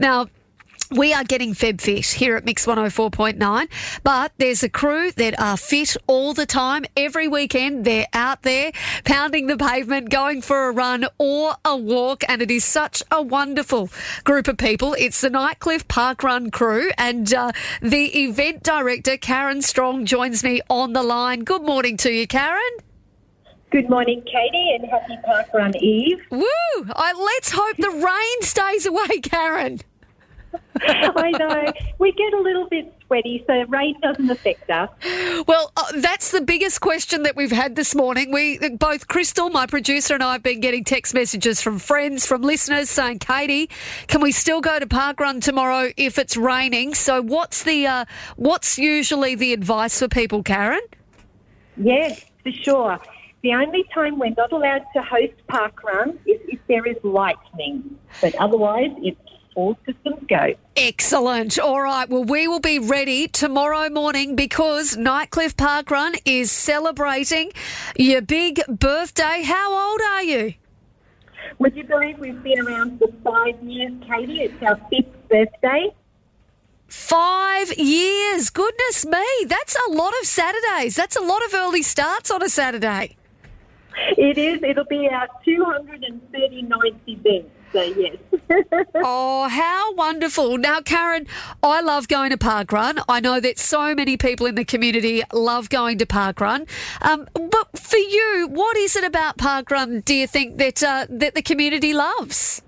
Now, we are getting Feb Fit here at Mix 104.9, but there's a crew that are fit all the time. Every weekend, they're out there pounding the pavement, going for a run or a walk, and it is such a wonderful group of people. It's the Nightcliff Park Run crew, and uh, the event director, Karen Strong, joins me on the line. Good morning to you, Karen. Good morning, Katie, and happy Park Run Eve. Woo! I, let's hope the rain stays away, Karen. I know. We get a little bit sweaty, so rain doesn't affect us. Well, uh, that's the biggest question that we've had this morning. We both Crystal, my producer, and I have been getting text messages from friends, from listeners saying, "Katie, can we still go to park run tomorrow if it's raining?" So, what's the uh, what's usually the advice for people, Karen? Yes, for sure. The only time we're not allowed to host park run is if there is lightning, but otherwise it's all systems go. Excellent. All right. Well, we will be ready tomorrow morning because Nightcliff Park Run is celebrating your big birthday. How old are you? Would you believe we've been around for five years, Katie? It's our fifth birthday. Five years. Goodness me. That's a lot of Saturdays. That's a lot of early starts on a Saturday. It is. It'll be our 239th event. So, yes. oh, how wonderful. Now, Karen, I love going to Park Run. I know that so many people in the community love going to Park Run. Um, but for you, what is it about Park Run, do you think, that, uh, that the community loves?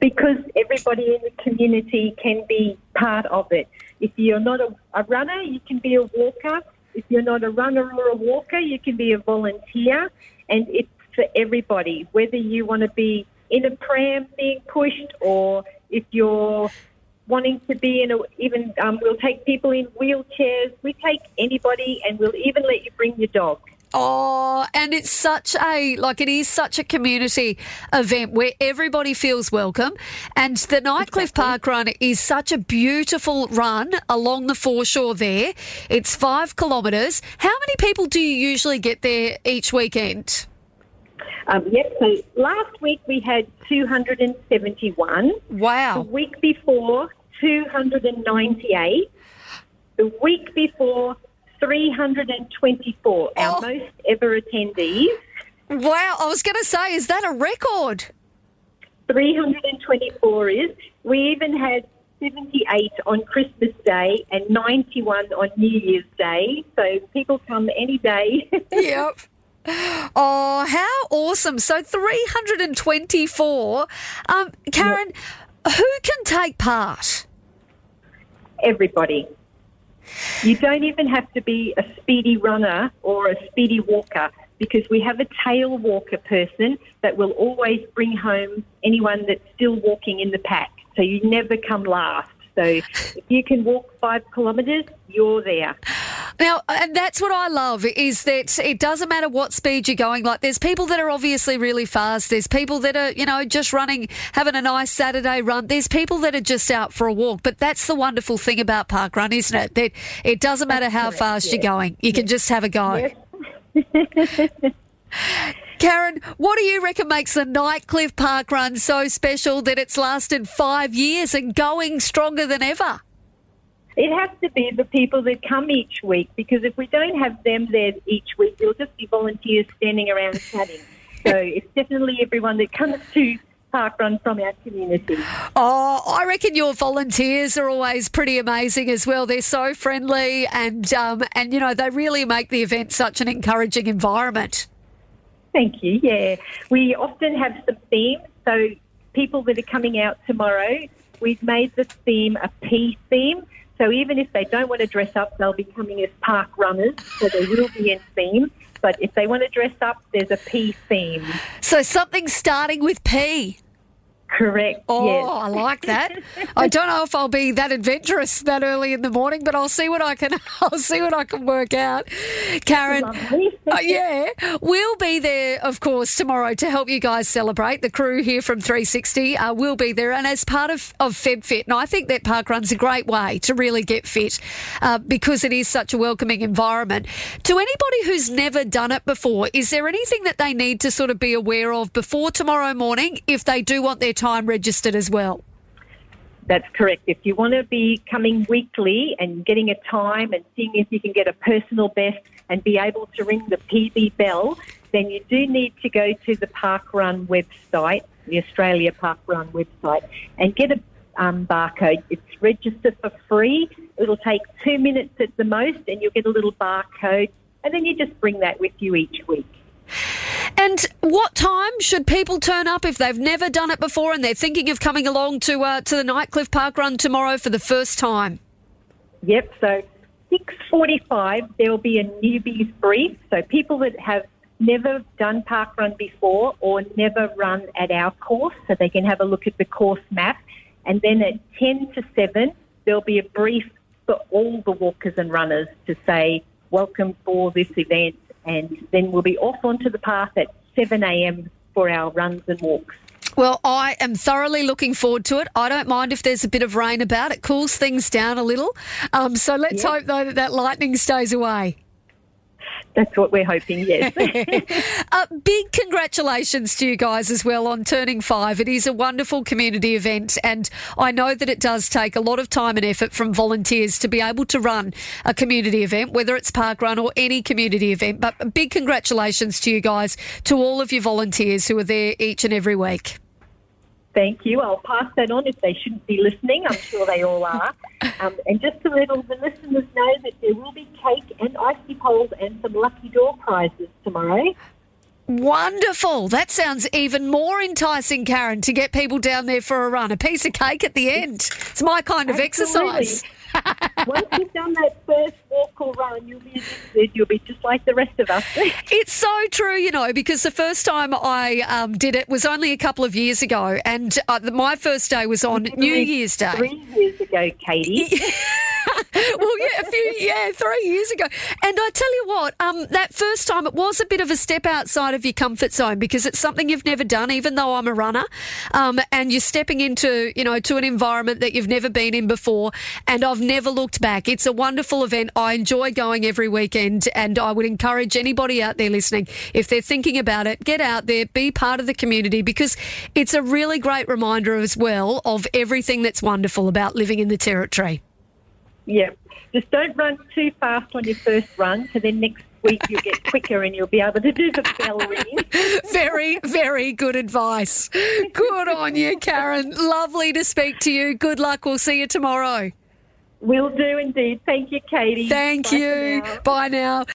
Because everybody in the community can be part of it. If you're not a, a runner, you can be a walker. If you're not a runner or a walker, you can be a volunteer. And it's for everybody, whether you want to be in a pram being pushed or if you're wanting to be in a, even, um, we'll take people in wheelchairs. We take anybody and we'll even let you bring your dog. Oh, and it's such a like it is such a community event where everybody feels welcome. And the Nightcliff exactly. Park Run is such a beautiful run along the foreshore there. It's five kilometres. How many people do you usually get there each weekend? Um, yep. So last week we had 271. Wow. The week before, 298. The week before, 324. Our oh. most ever attendees. Wow. I was going to say, is that a record? 324 is. We even had 78 on Christmas Day and 91 on New Year's Day. So people come any day. yep. Oh, how awesome. So 324. Um, Karen, yep. who can take part? Everybody. You don't even have to be a speedy runner or a speedy walker because we have a tail walker person that will always bring home anyone that's still walking in the pack. So you never come last. So if you can walk five kilometres, you're there. Now, uh, and that's what I love is that it doesn't matter what speed you're going. Like, there's people that are obviously really fast. There's people that are, you know, just running, having a nice Saturday run. There's people that are just out for a walk. But that's the wonderful thing about Park Run, isn't it? That it doesn't matter how fast yes. you're going. You yes. can just have a go. Yes. Karen, what do you reckon makes the Nightcliff Park Run so special that it's lasted five years and going stronger than ever? It has to be the people that come each week because if we don't have them there each week, it'll just be volunteers standing around chatting. So it's definitely everyone that comes to park run from our community. Oh, I reckon your volunteers are always pretty amazing as well. They're so friendly and um, and you know they really make the event such an encouraging environment. Thank you. Yeah, we often have some themes. So people that are coming out tomorrow, we've made the theme a a P theme. So even if they don't want to dress up, they'll be coming as park runners, so they will be in theme. But if they want to dress up, there's a P theme. So something starting with P. Correct. Oh, yes. I like that. I don't know if I'll be that adventurous that early in the morning, but I'll see what I can. I'll see what I can work out. Karen, uh, yeah, we'll be there, of course, tomorrow to help you guys celebrate. The crew here from 360 uh, will be there, and as part of of FebFit, and I think that park run's a great way to really get fit uh, because it is such a welcoming environment. To anybody who's never done it before, is there anything that they need to sort of be aware of before tomorrow morning if they do want their time registered as well? That's correct. If you want to be coming weekly and getting a time and seeing if you can get a personal best and be able to ring the PB bell, then you do need to go to the Park Run website, the Australia Park Run website, and get a um, barcode. It's registered for free. It'll take two minutes at the most, and you'll get a little barcode, and then you just bring that with you each week. And what time should people turn up if they've never done it before and they're thinking of coming along to uh, to the Nightcliff Park Run tomorrow for the first time? Yep. So six forty-five, there will be a newbies brief. So people that have never done park run before or never run at our course, so they can have a look at the course map. And then at ten to seven, there'll be a brief for all the walkers and runners to say welcome for this event and then we'll be off onto the path at 7 a.m. for our runs and walks. Well, I am thoroughly looking forward to it. I don't mind if there's a bit of rain about. It cools things down a little. Um, so let's yep. hope, though, that that lightning stays away. That's what we're hoping, yes. uh, big congratulations to you guys as well on turning five. It is a wonderful community event, and I know that it does take a lot of time and effort from volunteers to be able to run a community event, whether it's Park Run or any community event. But big congratulations to you guys, to all of your volunteers who are there each and every week. Thank you. I'll pass that on if they shouldn't be listening. I'm sure they all are. Um, and just to let all the listeners know that there will be cake and icy poles and some lucky door prizes tomorrow. Wonderful. That sounds even more enticing, Karen, to get people down there for a run. A piece of cake at the end. It's my kind of Absolutely. exercise. Once you've done that first walk or run, you'll be addicted. You'll be just like the rest of us. it's so true, you know, because the first time I um, did it was only a couple of years ago, and uh, my first day was on New Year's Day. Three years ago, Katie. well, yeah, a few, yeah, three years ago. And I tell you what, um, that first time it was a bit of a step outside of your comfort zone because it's something you've never done, even though I'm a runner. Um, and you're stepping into, you know, to an environment that you've never been in before. And I've never looked back. It's a wonderful event. I enjoy going every weekend. And I would encourage anybody out there listening, if they're thinking about it, get out there, be part of the community because it's a really great reminder as well of everything that's wonderful about living in the Territory. Yeah. Just don't run too fast on your first run, so then next week you'll get quicker and you'll be able to do the bell ringing. very, very good advice. Good on you, Karen. Lovely to speak to you. Good luck. We'll see you tomorrow. Will do indeed. Thank you, Katie. Thank Bye you. Now. Bye now.